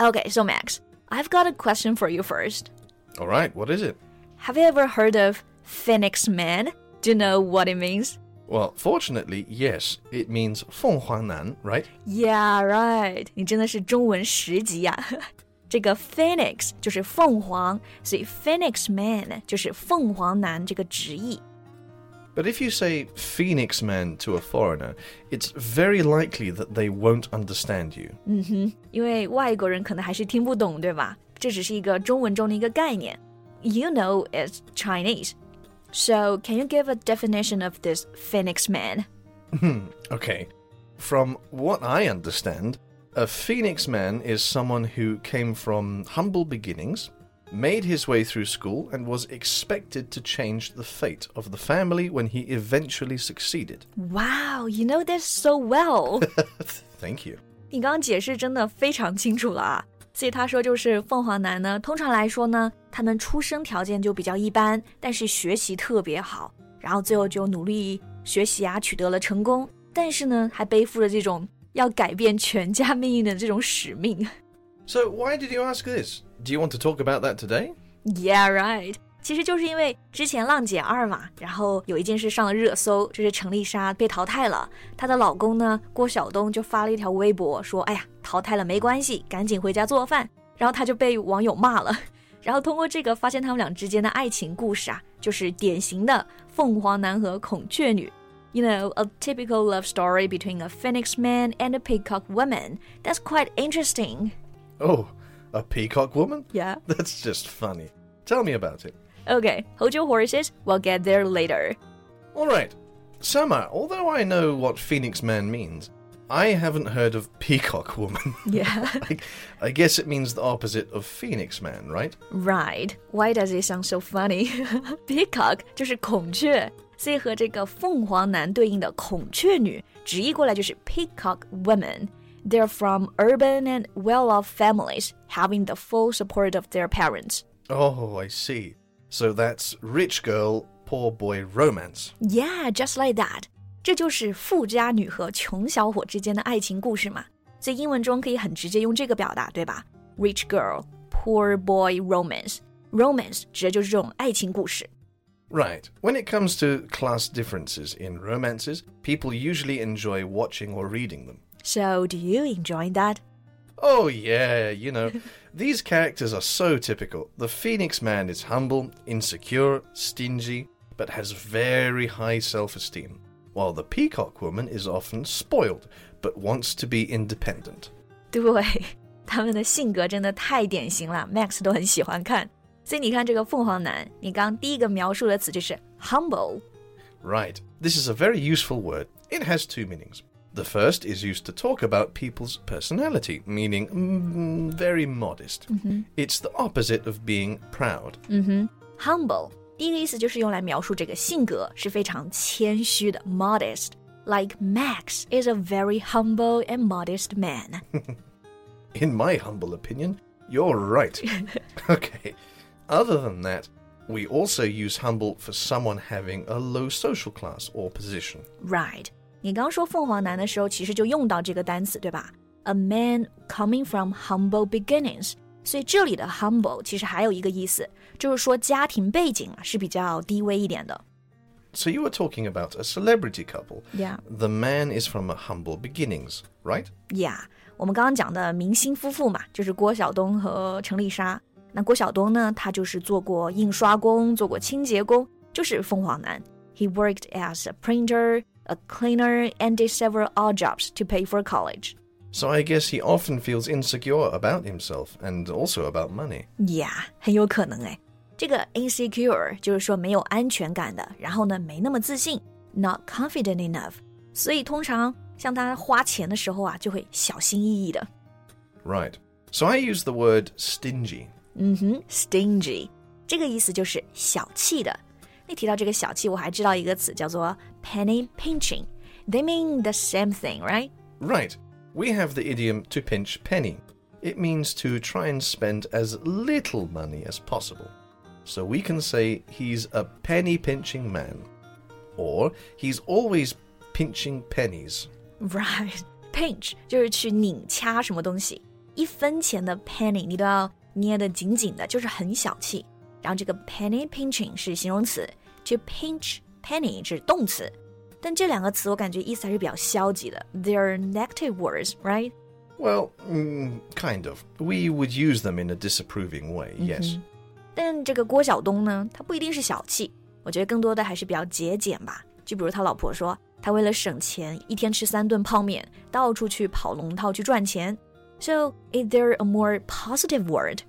Okay, so Max, I've got a question for you first. All right, what is it? Have you ever heard of Phoenix Man? Do you know what it means? Well, fortunately, yes. It means 凤凰男, right? Yeah, right. 你真的是中文十级呀、这个 phoenix 就是凤凰，所以 phoenix man 就是凤凰男这个直译。 But if you say Phoenix man to a foreigner, it's very likely that they won't understand you. 因为外国人可能还是听不懂，对吧？这只是一个中文中的一个概念。You know it's Chinese. So, can you give a definition of this Phoenix Man? Okay. From what I understand, a Phoenix man is someone who came from humble beginnings, made his way through school, and was expected to change the fate of the family when he eventually succeeded. Wow, you know this so well. Thank you. 你刚刚解释真的非常清楚了啊。所以他说，就是凤凰男呢，通常来说呢，他们出生条件就比较一般，但是学习特别好，然后最后就努力学习啊，取得了成功，但是呢，还背负着这种要改变全家命运的这种使命。 So, why did you ask this? Do you want to talk about that today? Yeah, right. 其实就是因为之前《浪姐二》嘛，然后有一件事上了热搜，就是程莉莎被淘汰了。她的老公呢，郭晓东就发了一条微博说：“哎呀，淘汰了没关系，赶紧回家做饭。”然后她就被网友骂了。然后通过这个发现他们俩之间的爱情故事啊，就是典型的凤凰男和孔雀女。You know, a typical love story between a phoenix man and a peacock woman. That's quite interesting. Oh. a peacock woman? Yeah. That's just funny. Tell me about it. Okay, hold your horses. We'll get there later. All right. Summer, although I know what Phoenix Man means, I haven't heard of Peacock Woman. Yeah. I, I guess it means the opposite of Phoenix Man, right? Right. Why does it sound so funny? Peacock 就是孔雀，所以和这个凤凰男对应的孔雀女直译过来就是 peacock women. They're from urban and well-off families, having the full support of their parents. Oh, I see. So that's rich girl, poor boy romance. Yeah, just like that. 这就是富家女和穷小伙之间的爱情故事嘛。所以英文中可以很直接用这个表达，对吧？Rich girl, poor boy romance. Romance 指的就是这种爱情故事。 Right. When it comes to class differences in romances, people usually enjoy watching or reading them. So, do you enjoy that? Oh, yeah, you know, these characters are so typical. The Phoenix Man is humble, insecure, stingy, but has very high self esteem, while the Peacock Woman is often spoiled, but wants to be independent. 对，他们的性格真的太典型了，Max 都很喜欢看。所以你看这个凤凰男，你刚刚第一个描述的词就是 humble。 Right, this is a very useful word. It has two meanings. The first is used to talk about people's personality, meaning mm, very modest. It's the opposite of being proud. humble 第一个意思就是用来描述这个性格是非常谦虚的，modest。Like Max is a very humble and modest man. In my humble opinion, you're right. okay. Other than that, we also use humble for someone having a low social class or position. Right？ 你刚说凤凰男的时候，其实就用到这个单词，对吧？A man coming from humble beginnings。所以这里的 humble 其实还有一个意思，就是说家庭背景啊是比较低微一点的。 So you were talking about a celebrity couple. Yeah. The man is from a humble beginnings, right? Yeah，我们刚刚讲的明星夫妇嘛，就是郭晓东和程丽莎。那郭晓东呢，他就是做过印刷工，做过清洁工，就是凤凰男。He worked as a printer, a cleaner, and did several odd jobs to pay for college. So I guess he often feels insecure about himself and also about money. Yeah，很有可能哎。这个 insecure 就是说没有安全感的，然后呢没那么自信，not confident enough。所以通常像他花钱的时候啊，就会小心翼翼的。 Right. So I use the word stingy. 嗯哼，stingy，这个意思就是小气的。 那提到这个小气，我还知道一个词叫做 penny pinching。They mean the same thing, right? Right. We have the idiom to pinch penny. It means to try and spend as little money as possible. So we can say he's a penny pinching man. Or he's always pinching pennies. Right, pinch 就是去拧掐什么东西，一分钱的 penny 你都要捏得紧紧的，就是很小气。 然后这个 penny pinching 是形容词，to pinch penny 是动词。但这两个词我感觉意思还是比较消极的，they're negative words, right? Well, mm, kind of. We would use them in a disapproving way, yes. 但这个郭晓东呢，他不一定是小气，我觉得更多的还是比较节俭吧。就比如他老婆说，他为了省钱，一天吃三顿泡面，到处去跑龙套去赚钱。So, is there a more positive word?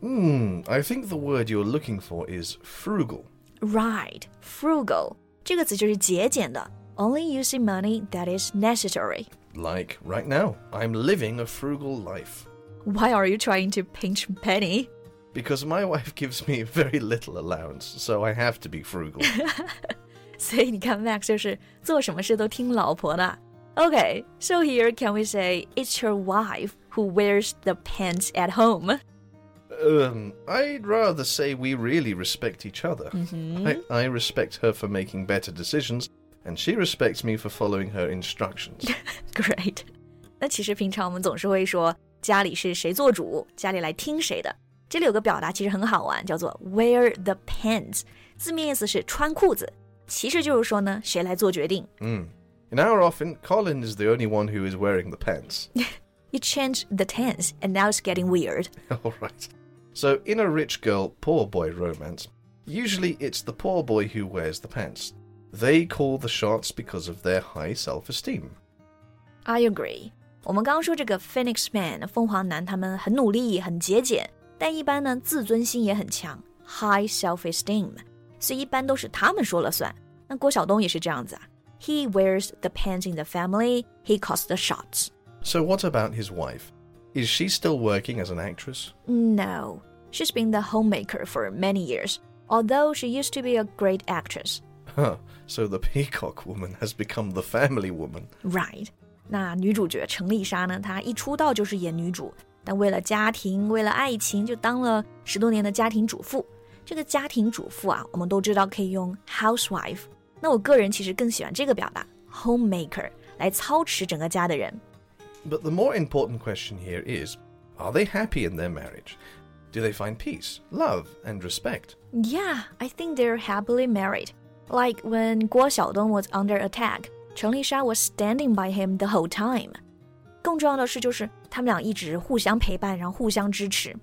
Hmm, I think the word you're looking for is frugal. Right, frugal. 这个词就是节俭的，only using money that is necessary. Like right now, I'm living a frugal life. Why are you trying to pinch Penny? Because my wife gives me very little allowance, so I have to be frugal. 所以你看，Max 就是做什么事都听老婆的。Okay, so here can we say it's your wife who wears the pants at home? Um, I'd rather say we really respect each other. I, I respect her for making better decisions, and she respects me for following her instructions. Great. 那其实平常我们总是会说家里是谁做主，家里来听谁的。这里有个表达其实很好玩，叫做 wear the pants，字面意思是穿裤子，其实就是说呢，谁来做决定。 In our office, Colin is the only one who is wearing the pants. You change the tense, and now it's getting weird. All right. So, in a rich girl, poor boy romance, usually it's the poor boy who wears the pants. They call the shots because of their high self esteem. I agree. 我们刚刚说这个 Phoenix Man 凤凰男，他们很努力，很节俭，但一般呢自尊心也很强，high self-esteem，所以一般都是他们说了算。那郭晓东也是这样子啊，He wears the pants in the family. He calls the shots. So, what about his wife? Is she still working as an actress? No, She's been the homemaker for many years, although she used to be a great actress. Huh, so the peacock woman has become the family woman. Right. 那女主角程莉莎呢？她一出道就是演女主，但为了家庭，为了爱情，就当了十多年的家庭主妇。这个家庭主妇啊，我们都知道可以用 housewife。那我个人其实更喜欢这个表达 homemaker 来操持整个家的人。But the more important question here is, are they happy in their marriage? Do they find peace, love, and respect? Yeah, I think they're happily married. Like when Guo Xiaodong was under attack, Chen Lisha was standing by him the whole time. 更重要的是，就是他们俩一直互相陪伴，然后互相支持。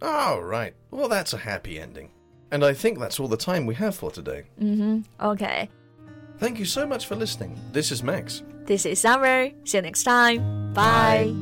Oh, right. Well, that's a happy ending. And I think that's all the time we have for today. Okay, Thank you so much for listening. This is Max. this is Summer. See you next time. Bye.